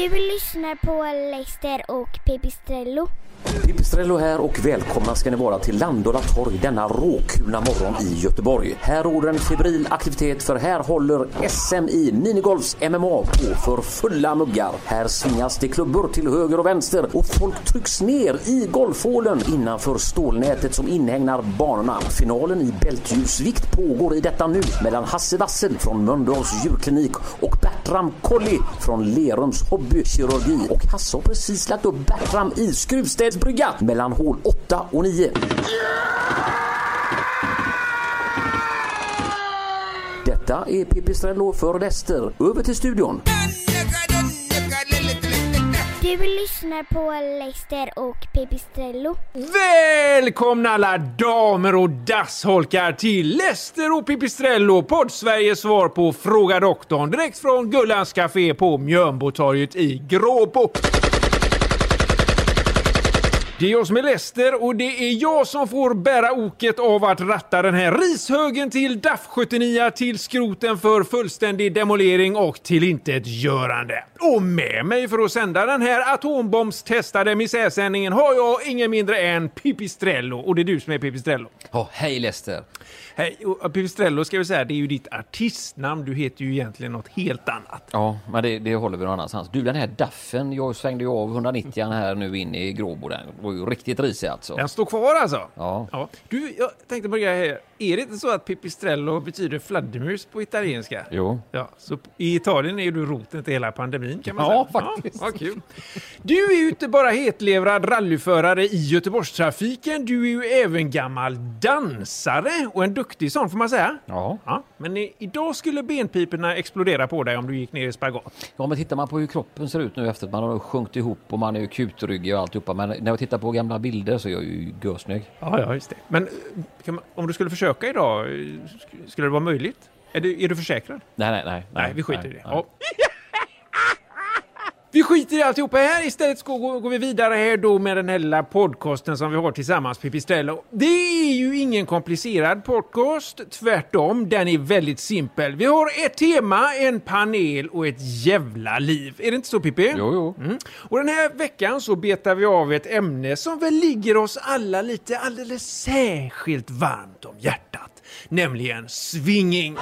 Du lyssnar på Leicester och Pipistrello. Pipistrello här och välkomna ska ni vara till Landala torg denna råkulna morgon i Göteborg. Här råder en febril aktivitet för här håller SM i minigolfs MMA på för fulla muggar. Här svingas det klubbor till höger och vänster och folk trycks ner i golfhålen innanför stålnätet som inhägnar banorna. Finalen i bältljusvikt pågår i detta nu mellan Hasse Wassel från Mölndals djurklinik och Bertram Colli från Lerums hobby hobbykirurgi. Och Hasse har precis lagt upp Bertram i Skruvstäds brygga mellan hål 8 och 9. Detta är Pippi Strello för Lester. Över till studion. Du lyssnar på Leicester och Pipistrello. Välkomna alla damer och dassholkar till Leicester och Pipistrello, podd-Sveriges svar på Fråga Doktorn, direkt från Gullans Café på Mjölnbotorget i Gråbo. Det är jag som är Lester och det är jag som får bära oket av att ratta den här rishögen till DAF 79 till skroten för fullständig demolering och tillintetgörande. Och med mig för att sända den här atombombstestade misärsändningen har jag ingen mindre än Pipistrello och det är du som är Pipistrello. Ja, hej Lester. Och Pipistrello ska vi säga, det är ju ditt artistnamn. Du heter ju egentligen något helt annat. Ja, men det, det håller vi någon annanstans. Du, den här daffen, jag svängde ju av 190 här nu in i Gråbo. Den var ju riktigt risig alltså. Den står kvar alltså? Ja. Du, jag tänkte börja här. Är det inte så att Pipistrello betyder fladdermus på italienska? Jo. Ja, så i Italien är du roten till hela pandemin kan man Ja, säga. faktiskt. Ja, vad kul. Du är ju inte bara hetlevrad rallyförare i Göteborgstrafiken, du är ju även gammal dansare och en duktig sån får man säga. Ja. Ja, men i, idag skulle benpiporna explodera på dig om du gick ner i spagat. Ja, men tittar man på hur kroppen ser ut nu efter att man har sjunkit ihop och man är ju kutryggig och alltihopa. Men när jag tittar på gamla bilder så är jag ju görsnygg. Ja, ja, just det. Men eh, man, om du skulle försöka idag, eh, sk- skulle det vara möjligt? Är du, är du försäkrad? Nej, nej, nej. Nej, vi skiter i det. Vi skiter i alltihopa här. Istället ska gå, går vi vidare här då med den här lilla podcasten som vi har tillsammans, Pipistrello. Det är ju ingen komplicerad podcast. Tvärtom, den är väldigt simpel. Vi har ett tema, en panel och ett jävla liv. Är det inte så, Pippi? Jo, jo. Mm. Och den här veckan så betar vi av ett ämne som väl ligger oss alla lite alldeles särskilt varmt om hjärtat. Nämligen swinging.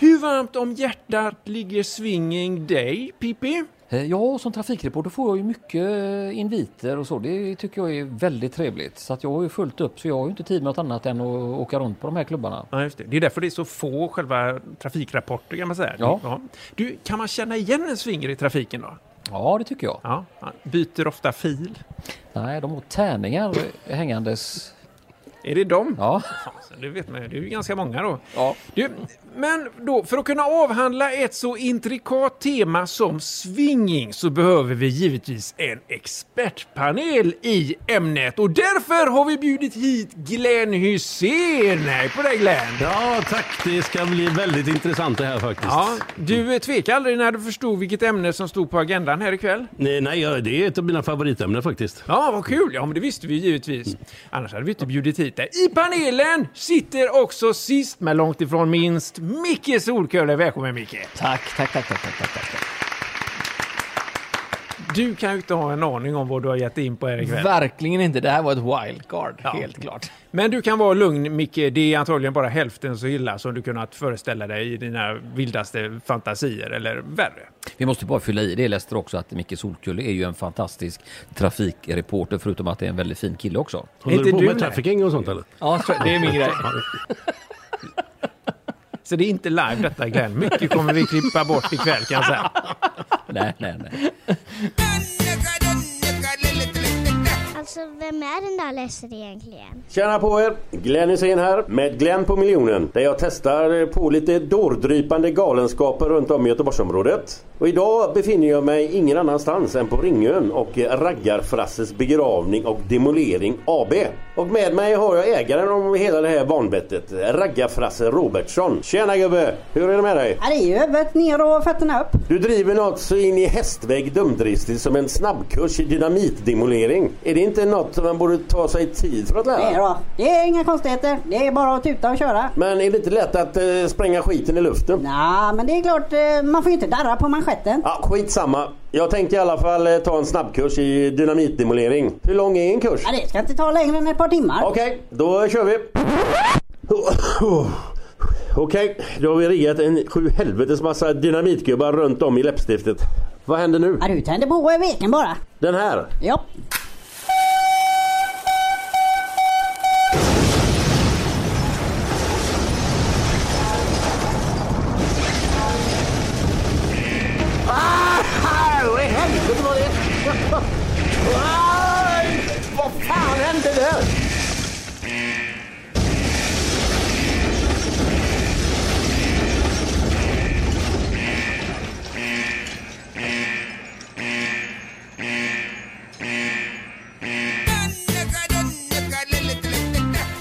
Hur varmt om hjärtat ligger swinging dig, Pippi? Eh, Ja, som trafikreporter får jag ju mycket eh, inviter och så. Det tycker jag är väldigt trevligt. Så att jag har ju fullt upp så jag har ju inte tid med något annat än att åka runt på de här klubbarna. Ja, just det. det är därför det är så få själva trafikrapporter kan man säga. Ja. Du, kan man känna igen en swinger i trafiken då? Ja, det tycker jag. Ja. Byter ofta fil. Nej, de har tärningar hängandes. Är det dem? Ja. Fasen, Det vet man ju. Det är ju ganska många då. Ja. Du, men då, för att kunna avhandla ett så intrikat tema som swinging så behöver vi givetvis en expertpanel i ämnet. Och därför har vi bjudit hit Glenn Hysén. Hej på dig Glenn! Ja, tack. Det ska bli väldigt intressant det här faktiskt. Ja, du tvekade aldrig när du förstod vilket ämne som stod på agendan här ikväll? Nej, nej, ja, det är ett av mina favoritämnen faktiskt. Ja, vad kul! Ja, men det visste vi givetvis. Annars hade vi inte bjudit hit lite. I panelen sitter också sist men långt ifrån minst Micke Solkulle. Välkommen Micke! Tack, tack, tack, tack, tack, tack, tack. Du kan ju inte ha en aning om vad du har gett in på här ikväll. Verkligen inte. Det här var ett wildcard, Ja. helt klart. Men du kan vara lugn Micke, det är antagligen bara hälften så illa som du kunnat föreställa dig i dina vildaste fantasier, eller värre. Vi måste bara fylla i det Lester också att Micke Solkulle är ju en fantastisk trafikreporter förutom att det är en väldigt fin kille också. Håller Inte du på med trafficking och sånt eller? Ja, det är min grej. Så det är inte live detta Glenn. Mycket kommer vi klippa bort ikväll kan jag säga. Nej, nej, nej. Alltså, vem är den där Leicester egentligen? Tjena på er! Glenn Hysén här med Glenn på miljonen där jag testar på lite dårdrypande galenskaper runt om i Göteborgsområdet. Och idag befinner jag mig ingen annanstans än på Ringön och Raggarfrasses begravning och demolering AB. Och med mig har jag ägaren om hela det här vanbettet, Raggarfrasse Robertsson. Tjena gubbe! Hur är det med dig? Ja, det är ju huvudet ner och fötterna upp. Du driver något så in i hästvägg dumdristigt som en snabbkurs i dynamitdemolering. Är det inte något man borde ta sig tid för att lära? då. det är inga konstigheter. Det är bara att tuta och köra. Men är det inte lätt att eh, spränga skiten i luften? Nej, men det är klart, eh, man får ju inte darra på manschetten manschetten. Ja, skitsamma. Jag tänkte i alla fall eh, ta en snabbkurs i dynamitdemolering. Hur lång är en kurs? Ja, det ska inte ta längre än ett par timmar. Okej, då kör vi. Okej, då har vi riggat en sju helvetes massa dynamitgubbar runt om i läppstiftet. Vad händer nu? Ja, du tänder på veken bara. Den här? Ja.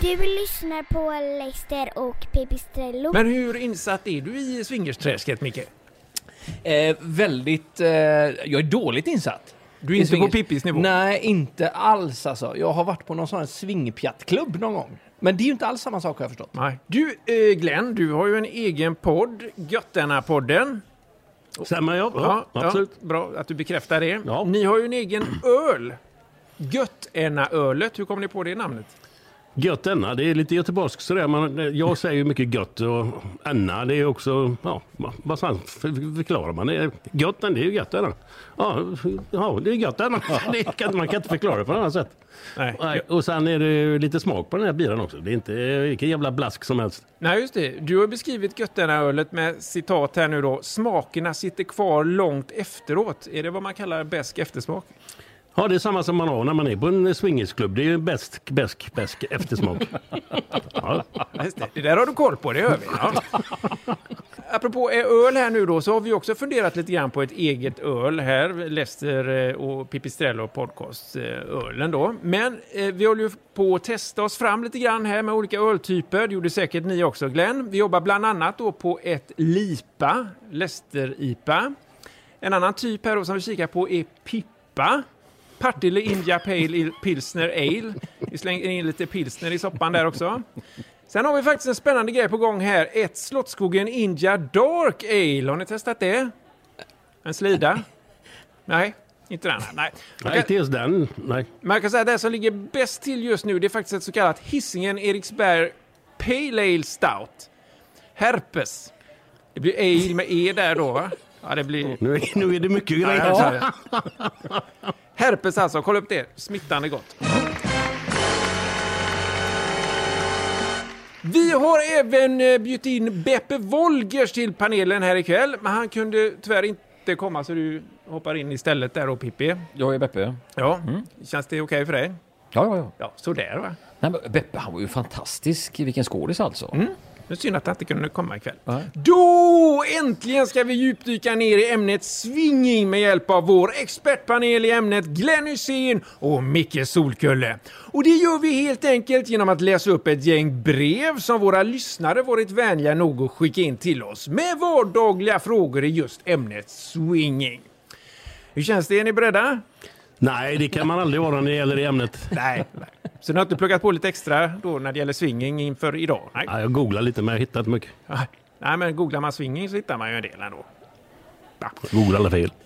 Du lyssnar på Leicester och Pipistrello. Men hur insatt är du i swingersträsket, Micke? Eh, väldigt... Eh, jag är dåligt insatt. Du är inte på. Pippis nivå? Nej, inte alls alltså. Jag har varit på någon sån här swingpjattklubb någon gång. Men det är ju inte alls samma sak har jag förstått. Nej. Du, eh, Glenn, du har ju en egen podd, Götterna-podden. Stämmer ja. Ja, ja, absolut. Ja, bra att du bekräftar det. Ja. Ni har ju en egen öl. Götterna-ölet, hur kom ni på det namnet? Gött enna, det är lite göteborgskt sådär. Man, jag säger ju mycket gött och enna det är också, ja, vad fan för- förklarar man? Det gött, det är ju gött enna. Ja, ja, det är gött enna. Man kan inte förklara det på något annat sätt. Nej. Och sen är det lite smak på den här bilen också. Det är inte vilken jävla blask som helst. Nej, just det. Du har beskrivit Götterna-ölet med citat här nu då. Smakerna sitter kvar långt efteråt. Är det vad man kallar besk eftersmak? Ja, det är samma som man har när man är på en swingersklubb. Det är bäst, bäsk, bäsk eftersmak. Ja. Det. det där har du koll på, det hör vi. Ja. Apropå eh, öl här nu då, så har vi också funderat lite grann på ett eget öl här, Lester eh, och Pipistrello podcast, eh, då. Men eh, vi håller ju på att testa oss fram lite grann här med olika öltyper. Det gjorde säkert ni också Glenn. Vi jobbar bland annat då på ett LIPA, Lester-IPA. En annan typ här då som vi kikar på är Pippa. Partille India Pale Pilsner Ale. Vi slänger in lite pilsner i soppan där också. Sen har vi faktiskt en spännande grej på gång här. Ett Slottsskogen India Dark Ale. Har ni testat det? En slida? Nej, inte den. här. Nej. Man Nej, kan, inte just den. Nej. man kan säga att det som ligger bäst till just nu det är faktiskt ett så kallat Hisingen Eriksberg Pale Ale Stout. Herpes. Det blir ale med e där då va? Ja, det blir... Nu, är- nu är det mycket Ja, grejer. det. Herpes alltså, kolla upp det. Smittande gott. Vi har även eh, bjudit in Beppe Wolgers till panelen här ikväll, men han kunde tyvärr inte komma så du hoppar in istället där då Pippi. Jag är Beppe. Ja, känns det okej för dig? Ja, ja, ja. Ja, sådär va. Nej, men Beppe han var ju fantastisk. Vilken skådis alltså. Det är synd att han inte kunde komma ikväll. Nej. Då äntligen ska vi djupdyka ner i ämnet swinging med hjälp av vår expertpanel i ämnet Glenn Hysén och Micke Solkulle. Och det gör vi helt enkelt genom att läsa upp ett gäng brev som våra lyssnare varit vänliga nog att skicka in till oss med vardagliga frågor i just ämnet swinging. Hur känns det? Är ni beredda? Nej, det kan man aldrig vara när det gäller det ämnet. Nej. Så ni har inte pluggat på lite extra då när det gäller swinging inför idag? Nej. Ja, jag googlar lite men jag hittar inte mycket. Nej, men googlar man swinging så hittar man ju en del ändå. Googlar alla fel.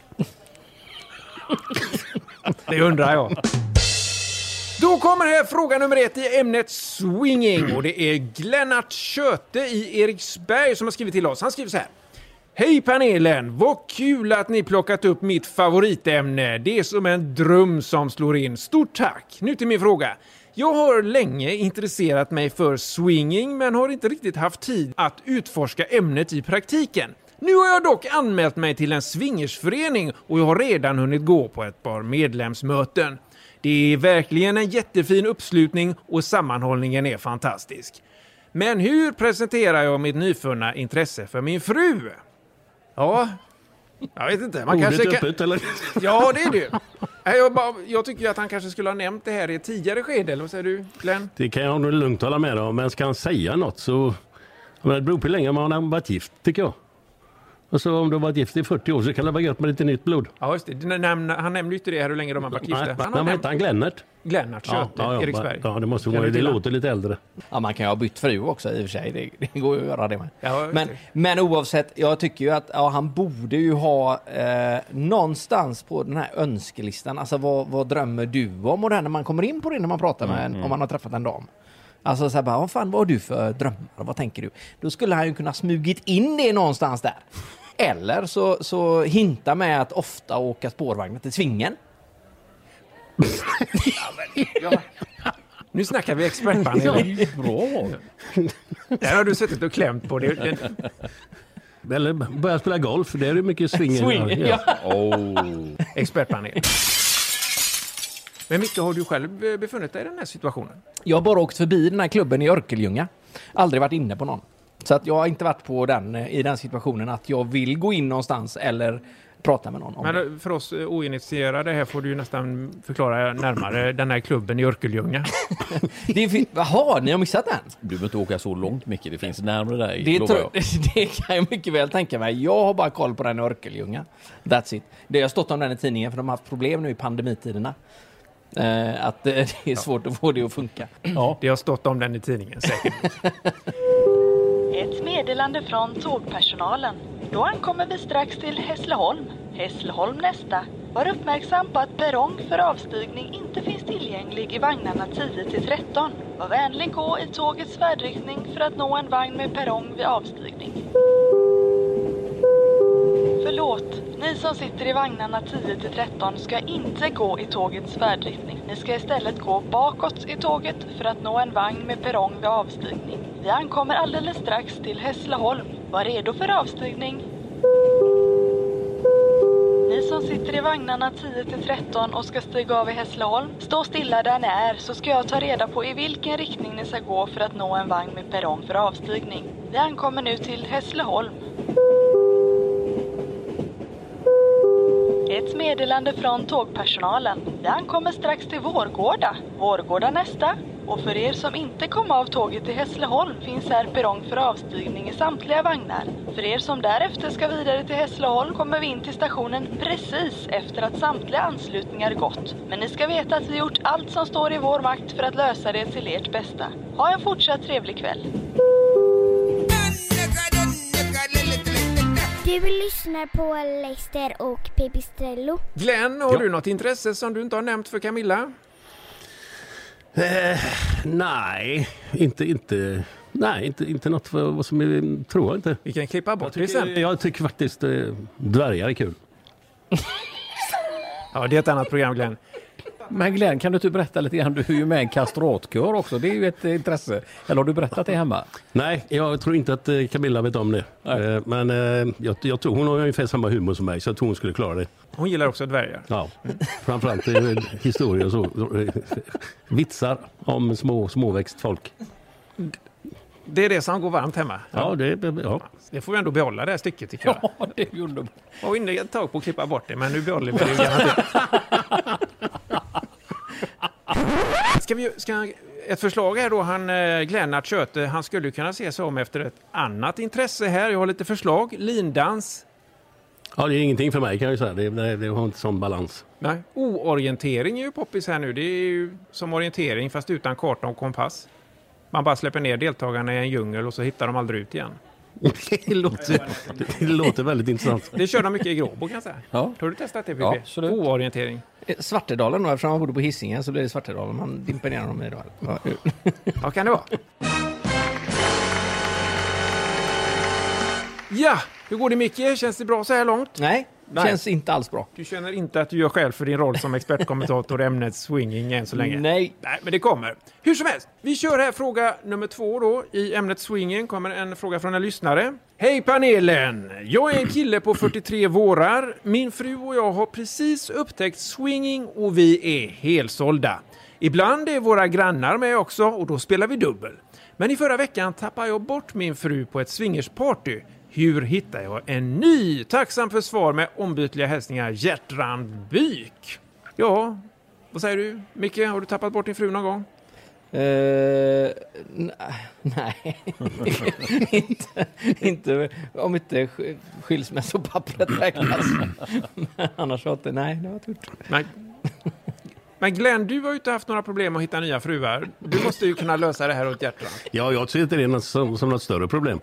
Det undrar jag. Då kommer här fråga nummer ett i ämnet swinging och det är Glennart Köte i Eriksberg som har skrivit till oss. Han skriver så här. Hej panelen! Vad kul att ni plockat upp mitt favoritämne. Det är som en dröm som slår in. Stort tack! Nu till min fråga. Jag har länge intresserat mig för swinging men har inte riktigt haft tid att utforska ämnet i praktiken. Nu har jag dock anmält mig till en swingersförening och jag har redan hunnit gå på ett par medlemsmöten. Det är verkligen en jättefin uppslutning och sammanhållningen är fantastisk. Men hur presenterar jag mitt nyfunna intresse för min fru? Ja, jag vet inte. Man Ordet kanske kan... öppet eller? Ja, det är det. Jag, bara, jag tycker att han kanske skulle ha nämnt det här i ett tidigare skede, eller vad säger du Glenn? Det kan jag nog lugnt hålla med om. Men ska han säga något så... Menar, Det beror på hur länge man har varit gift tycker jag. Och så om du har varit gift i 40 år så kan det vara gött med lite nytt blod. Ja, just det. Han nämnde ju inte det här hur länge de har varit gifta. Nej, Han har hette han? Glennert? Glennart Köte, ja, ja, Eriksberg. ja, det måste vara. Det låter lite äldre. Ja, man kan ju ha bytt fru också i och för sig. Det, det går ju att göra det med. Ja, men, det. men oavsett, jag tycker ju att ja, han borde ju ha eh, någonstans på den här önskelistan, alltså vad, vad drömmer du om? Och det här när man kommer in på det när man pratar med en, om man har träffat en dam. Alltså så här bara, vad fan vad har du för drömmar? Vad tänker du? Då skulle han ju kunna smugit in det någonstans där. Eller så, så hinta med att ofta åka spårvagn till Svingen. Nu snackar vi expertpanelen. Bra! Där har du suttit och klämt på det. det. Eller börja spela golf, det är ju mycket swing. Swing, ja. Expertpanel. Men Micke, har du själv eh, befunnit dig i den här situationen? Jag har bara åkt förbi den här klubben i Örkelljunga. Aldrig varit inne på någon. Så att jag har inte varit på den, eh, i den situationen att jag vill gå in någonstans eller prata med någon om Men det. eh, för oss eh, oinitierade här får du ju nästan förklara närmare den här klubben i Örkelljunga. det är fi- Jaha, ni har missat den? Du behöver inte åka så långt Micke, det finns närmare dig. Det, tror, jag. det kan jag mycket väl tänka mig. Jag har bara koll på den i Örkelljunga. That's it. Det har stått om den i tidningen för de har haft problem nu i pandemitiderna. Eh, att det är svårt att få det att funka. Ja. Det har stått om den i tidningen säkert. Meddelande från tågpersonalen. Då ankommer vi strax till Hässleholm. Hässleholm nästa. Var uppmärksam på att perrong för avstigning inte finns tillgänglig i vagnarna 10 till 13. Var vänlig gå i tågets färdriktning för att nå en vagn med perrong vid avstigning. Förlåt, ni som sitter i vagnarna 10 till 13 ska inte gå i tågets färdriktning. Ni ska istället gå bakåt i tåget för att nå en vagn med perrong vid avstigning. Vi ankommer alldeles strax till Hässleholm. Var redo för avstigning. Ni som sitter i vagnarna 10 till 13 och ska stiga av i Hässleholm, stå stilla där ni är så ska jag ta reda på i vilken riktning ni ska gå för att nå en vagn med perrong för avstigning. Vi ankommer nu till Hässleholm. Ett meddelande från tågpersonalen. Vi ankommer strax till Vårgårda. Vårgårda nästa. Och för er som inte kom av tåget till Hässleholm finns här perrong för avstigning i samtliga vagnar. För er som därefter ska vidare till Hässleholm kommer vi in till stationen precis efter att samtliga anslutningar gått. Men ni ska veta att vi gjort allt som står i vår makt för att lösa det till ert bästa. Ha en fortsatt trevlig kväll. Du lyssnar på Leicester och Pipistrello. Glenn, har du något intresse som du inte har nämnt för Camilla? Eh, nej, inte, inte, nej, inte, inte något för vad som är, tror jag inte. Vi kan klippa bort Jag det sen. tycker, jag tycker faktiskt eh, dvärgar är kul. Ja, det är ett annat program Glenn. Men Glenn, kan du inte berätta lite grann? Du är ju med i en kastratkör också. Det är ju ett eh, intresse. Eller har du berättat det hemma? Nej, jag tror inte att eh, Camilla vet om det. Nej. Eh, Men jag, jag tror hon har ungefär samma humor som mig så jag tror hon skulle klara det. Hon gillar också dvärgar. Ja, framförallt historier och så. Vitsar om små, småväxt folk. Det är det som går varmt hemma. Ja, det, ja. Det får vi ändå behålla det här stycket tycker jag. Ja, det är underbart. Jag var inne ett tag på att klippa bort det, men nu behåller vi det garanterat. Ska vi, ska, ett förslag här då, han eh, Glennart Köte, han skulle kunna se sig om efter ett annat intresse här. Jag har lite förslag. Lindans. ja, det är ingenting för mig kan jag säga. Det, det, det har inte sån balans. Nej. Oorientering är ju poppis här nu. Det är ju som orientering fast utan karta och kompass. Man bara släpper ner deltagarna i en djungel och så hittar de aldrig ut igen. Det låter, det låter väldigt intressant. Det kör de mycket i Gråbo kan jag säga. Ja. Har du testat det PP? Ja, absolut. Oorientering. Eh, Svartedalen då, eftersom han bodde på Hisingen så blir det Svartedalen man dimper ner honom i då. Ja. Vad kan det vara? Ja, hur går det Micke? Känns det bra så här långt? Nej, Nej. känns inte alls bra. Du känner inte att du gör skäl för din roll som expertkommentator i ämnet swinging än så länge? Nej. Nej, men det kommer. Hur som helst, vi kör här fråga nummer två då. I ämnet swinging kommer en fråga från en lyssnare. Hej panelen! Jag är en kille på 43 vårar. Min fru och jag har precis upptäckt swinging och vi är helsålda. Ibland är våra grannar med också och då spelar vi dubbel. Men i förra veckan tappade jag bort min fru på ett swingersparty. Hur hittar jag en ny? Tacksam för svar med ombytliga hälsningar Hjärtrand Byk. Ja, vad säger du? Micke, har du tappat bort din fru någon gång? N- nej, inte, inte om inte sk- skilsmässopappret räknas. Men annars var det, nej, det var turt. Men, men Glenn, du har ju inte haft några problem att hitta nya fruar. Du måste ju kunna lösa det här åt hjärtat. Ja, jag ser inte det som, som något större problem.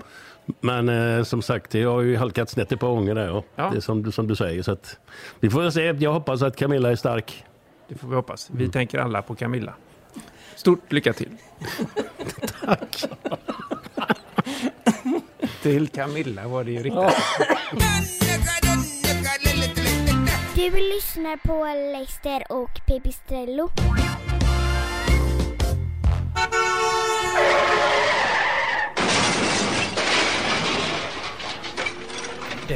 Men eh, som sagt, jag har ju halkat snett ett par gånger där. Ja. Ja. Det är som, du- som du säger. Så att, vi får se. Jag hoppas att Camilla är stark. Det får vi hoppas. Vi tänker alla på Camilla. Stort lycka till. Tack. till Camilla var det ju riktigt. Du lyssnar på Leicester och Pipistrello.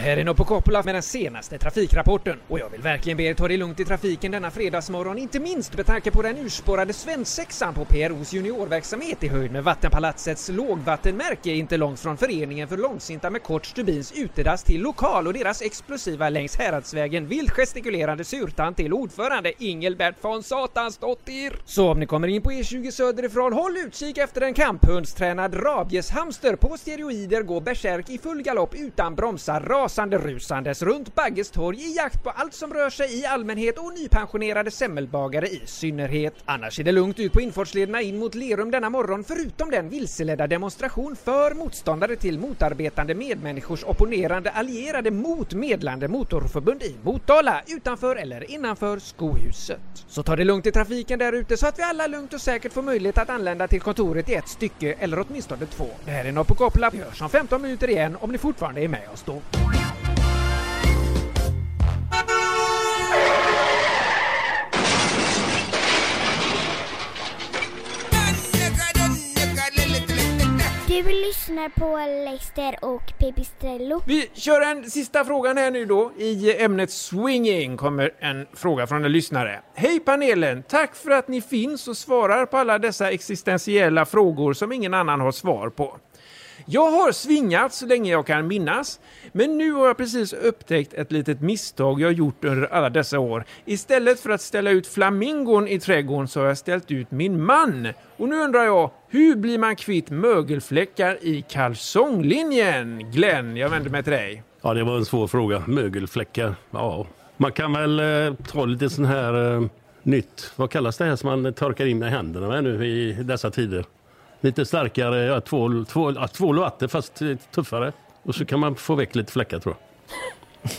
Här är Noppo Coppola med den senaste trafikrapporten. Och jag vill verkligen be er ta det lugnt i trafiken denna fredagsmorgon, inte minst med tanke på den urspårade svensexan på PROs juniorverksamhet i höjd med Vattenpalatsets lågvattenmärke inte långt från Föreningen för långsinta med kort stubins utedass till lokal och deras explosiva längs Häradsvägen vilt gestikulerande surtant till ordförande Ingelbert von Satansdottir. Så om ni kommer in på E20 söderifrån, håll utkik efter en kamphundstränad rabieshamster på steroider går bärsärk i full galopp utan bromsar rasande rusandes runt Bagges torg i jakt på allt som rör sig i allmänhet och nypensionerade semmelbagare i synnerhet. Annars ser det lugnt ut på infartslederna in mot Lerum denna morgon förutom den vilseledda demonstration för motståndare till motarbetande medmänniskors opponerande allierade mot medlande motorförbund i Motala utanför eller innanför skohuset. Så ta det lugnt i trafiken där ute så att vi alla lugnt och säkert får möjlighet att anlända till kontoret i ett stycke eller åtminstone två. Det här är Noppo koppla, Vi hörs om 15 minuter igen om ni fortfarande är med oss då. Vill lyssnar på Leicester och Pipistrello. Vi kör en sista frågan här nu då. I ämnet swinging kommer en fråga från en lyssnare. Hej panelen! Tack för att ni finns och svarar på alla dessa existentiella frågor som ingen annan har svar på. Jag har svingat så länge jag kan minnas, men nu har jag precis upptäckt ett litet misstag jag gjort under alla dessa år. Istället för att ställa ut flamingon i trädgården så har jag ställt ut min man. Och nu undrar jag, hur blir man kvitt mögelfläckar i kalsonglinjen? Glenn, jag vänder mig till dig. Ja, det var en svår fråga. Mögelfläckar. Ja, man kan väl eh, ta lite sån här eh, nytt. Vad kallas det här som man torkar in med händerna med nu i dessa tider? Lite starkare ja, tvål, tvål, ja, tvål och vatten fast tuffare. Och så kan man få väck lite fläckar tror jag.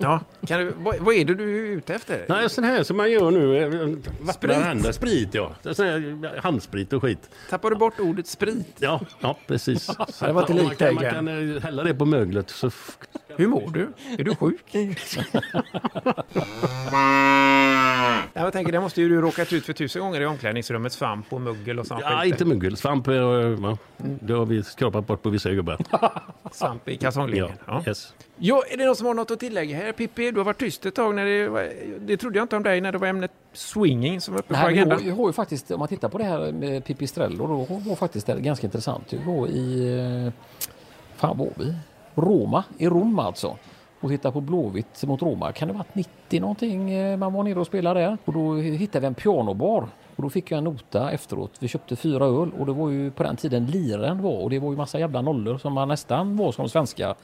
Ja, kan du, vad, vad är det du är ute efter? Nej, sån här som man gör nu. eh, Sprit. händer. Sprit ja. Sån här handsprit och skit. Tappar du bort ordet sprit? Ja, ja precis. Så det var inte man kan, dig, man Glenn. kan eh, hälla det på möglet. Så Hur mår du? Är du sjuk? Ja, jag tänker, det måste ju du råkat ut för tusen gånger i omklädningsrummet. Svamp och muggel och sånt. ja, inte mögel. Svamp, eh, va? det har vi skrapat bort på vissa gubbar. Svamp i kalsonglinjen. Ja, Ja. yes. Ja, är det någon som har något att tillägga här? Pippi, du har varit tyst ett tag. När det, var, det trodde jag inte om dig när det var ämnet swinging som var uppe på agendan. jag, jag har ju faktiskt, om man tittar på det här med Pipistrello, då var faktiskt det ganska intressant. Jag var i, eh, fan var vi? Roma, i Rom alltså. Och tittade på Blåvitt mot Roma. Kan det ha varit 90 någonting eh, man var nere och spelade där? Och då hittade vi en pianobar. Och då fick jag en nota efteråt. Vi köpte fyra öl och det var ju på den tiden liren var och det var ju massa jävla nollor som man nästan var som svenska.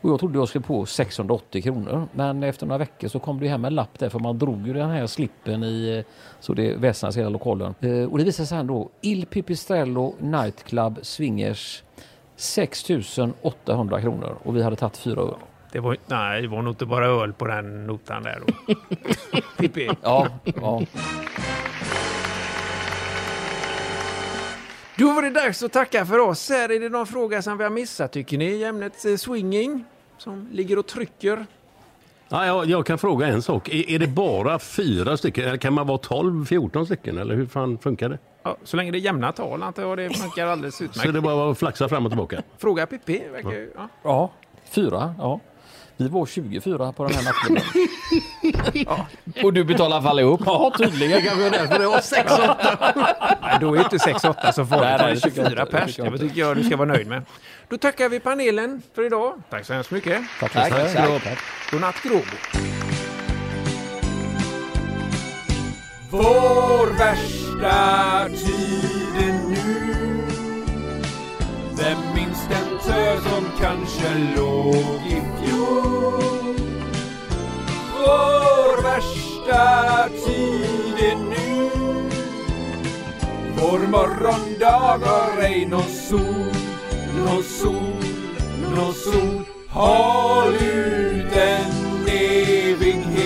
Och jag trodde jag skulle på 680 kronor. Men efter några veckor så kom det hem en lapp där för man drog ju den här slippen i eh, så det väsnas hela lokalen. Eh, och det visade sig sen då Il Pipistrello Nightclub Swingers 6800 kronor och vi hade tagit fyra öl. Det var, nej, det var nog inte bara öl på den notan där då. Pippi. Ja, ja. Då var det dags att tacka för oss. Här är det någon fråga som vi har missat tycker ni i ämnet eh, swinging? Som ligger och trycker. Ja, jag, jag kan fråga en sak. Är, är det bara fyra stycken? Eller kan man vara 12, 14 stycken? Eller hur fan funkar det? Ja, så länge det är jämna tal antar jag det funkar alldeles Så utmärkt. det är bara att flaxa fram och tillbaka? Fråga Pippi. Ju- ja. ja, fyra. Ja. Vi var 24 på den här nattklubben. Och du betalar för allihop? Ja, tydligen. kanske är därför det var 6 Nej, då är inte 6-8 så farligt. Nej, Det nej, är det tycker jag 24 inte. Det pers. Det tycker jag du ska vara nöjd med. Då tackar vi panelen för idag. Tack så hemskt mycket. Tack, tack, tack, tack. Godnatt Gråbo. Vår värsta tid är nu Vem minns den tö som kanske låg i fjol? Vår värsta tid är nu Vår morgondag har ej nån sol nå sol, nå sol. Håll ut en evighet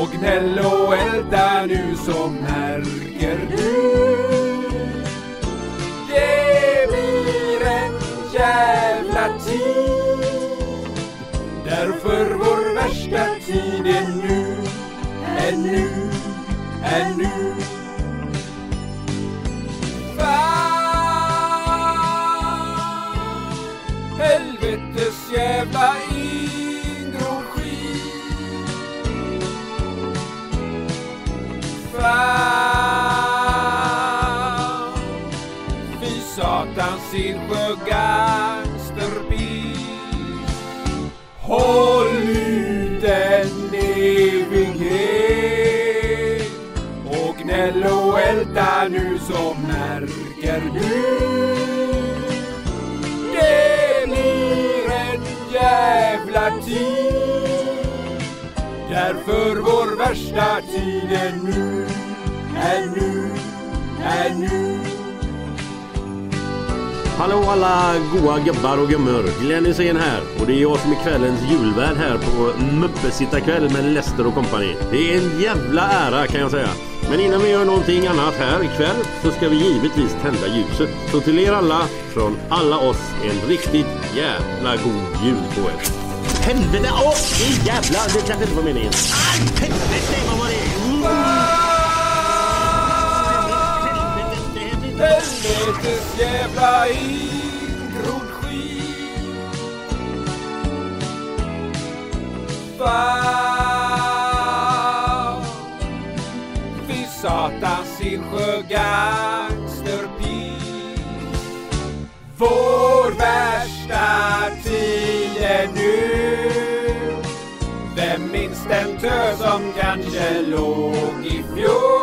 och gnäll och älta nu så märker du. Det blir en jävla tid. Därför vår värsta tid är nu, är nu, är nu sin sjögangsterbil. Håll ut en evighet. Och gnäll och älta nu så märker du. Det blir en jävla tid. Därför vår värsta tid är nu, är nu, är nu. Hallå alla goa gubbar och gummor. Glenn Hysén här. Och det är jag som är kvällens julvärd här på Muppesittarkväll med Lester och kompani. Det är en jävla ära kan jag säga. Men innan vi gör någonting annat här ikväll så ska vi givetvis tända ljuset. Så till er alla, från alla oss, en riktigt jävla god jul på er. Helvete! Åh, oh, jävlar! Det kanske inte var meningen. Aj, helvete vad var det? Helvetes jävla ingrodd skit Fan. Fy satans Silsjö Vår värsta tid är nu. Vem minns den tö som kanske låg i fjol?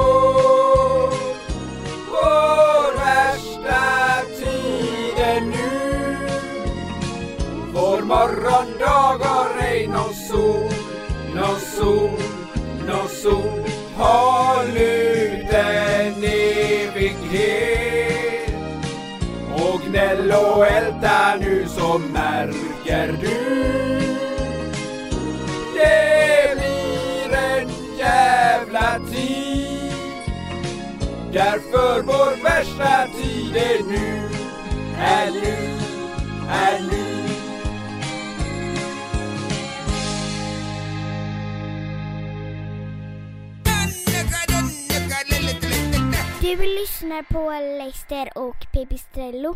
Därför vår värsta tid är nu, är nu, är nu Du lyssnar på Leicester och Pipistrello.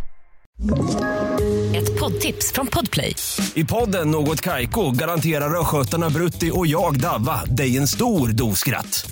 Ett poddtips från Podplay. I podden Något Kaiko garanterar östgötarna Brutti och jag, Davva, dig en stor dos skratt.